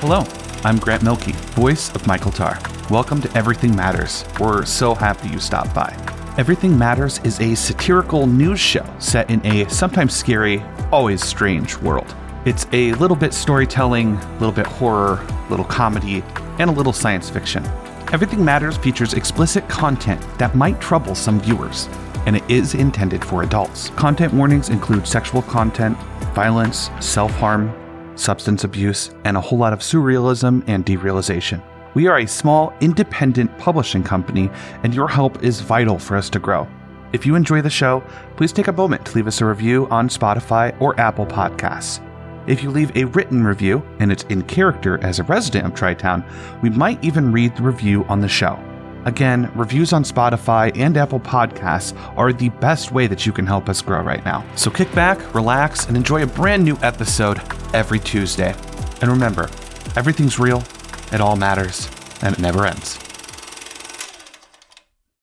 Hello, I'm Grant Mielke, voice of Micheal Taur. Welcome to Everything Matters. We're so happy you stopped by. Everything Matters is a satirical news show set in a sometimes scary, always strange world. It's a little bit storytelling, a little bit horror, a little comedy, and a little science fiction. Everything Matters features explicit content that might trouble some viewers, and it is intended for adults. Content warnings include sexual content, violence, self harm, substance abuse, and a whole lot of surrealism and derealization. We are a small, independent publishing company, and your help is vital for us to grow. If you enjoy the show, please take a moment to leave us a review on Spotify or Apple Podcasts. If you leave a written review, and it's in character as a resident of Tri Town, we might even read the review on the show. Again, reviews on Spotify and Apple Podcasts are the best way that you can help us grow right now. So kick back, relax, and enjoy a brand new episode every Tuesday. And remember, everything's real, it all matters, and it never ends.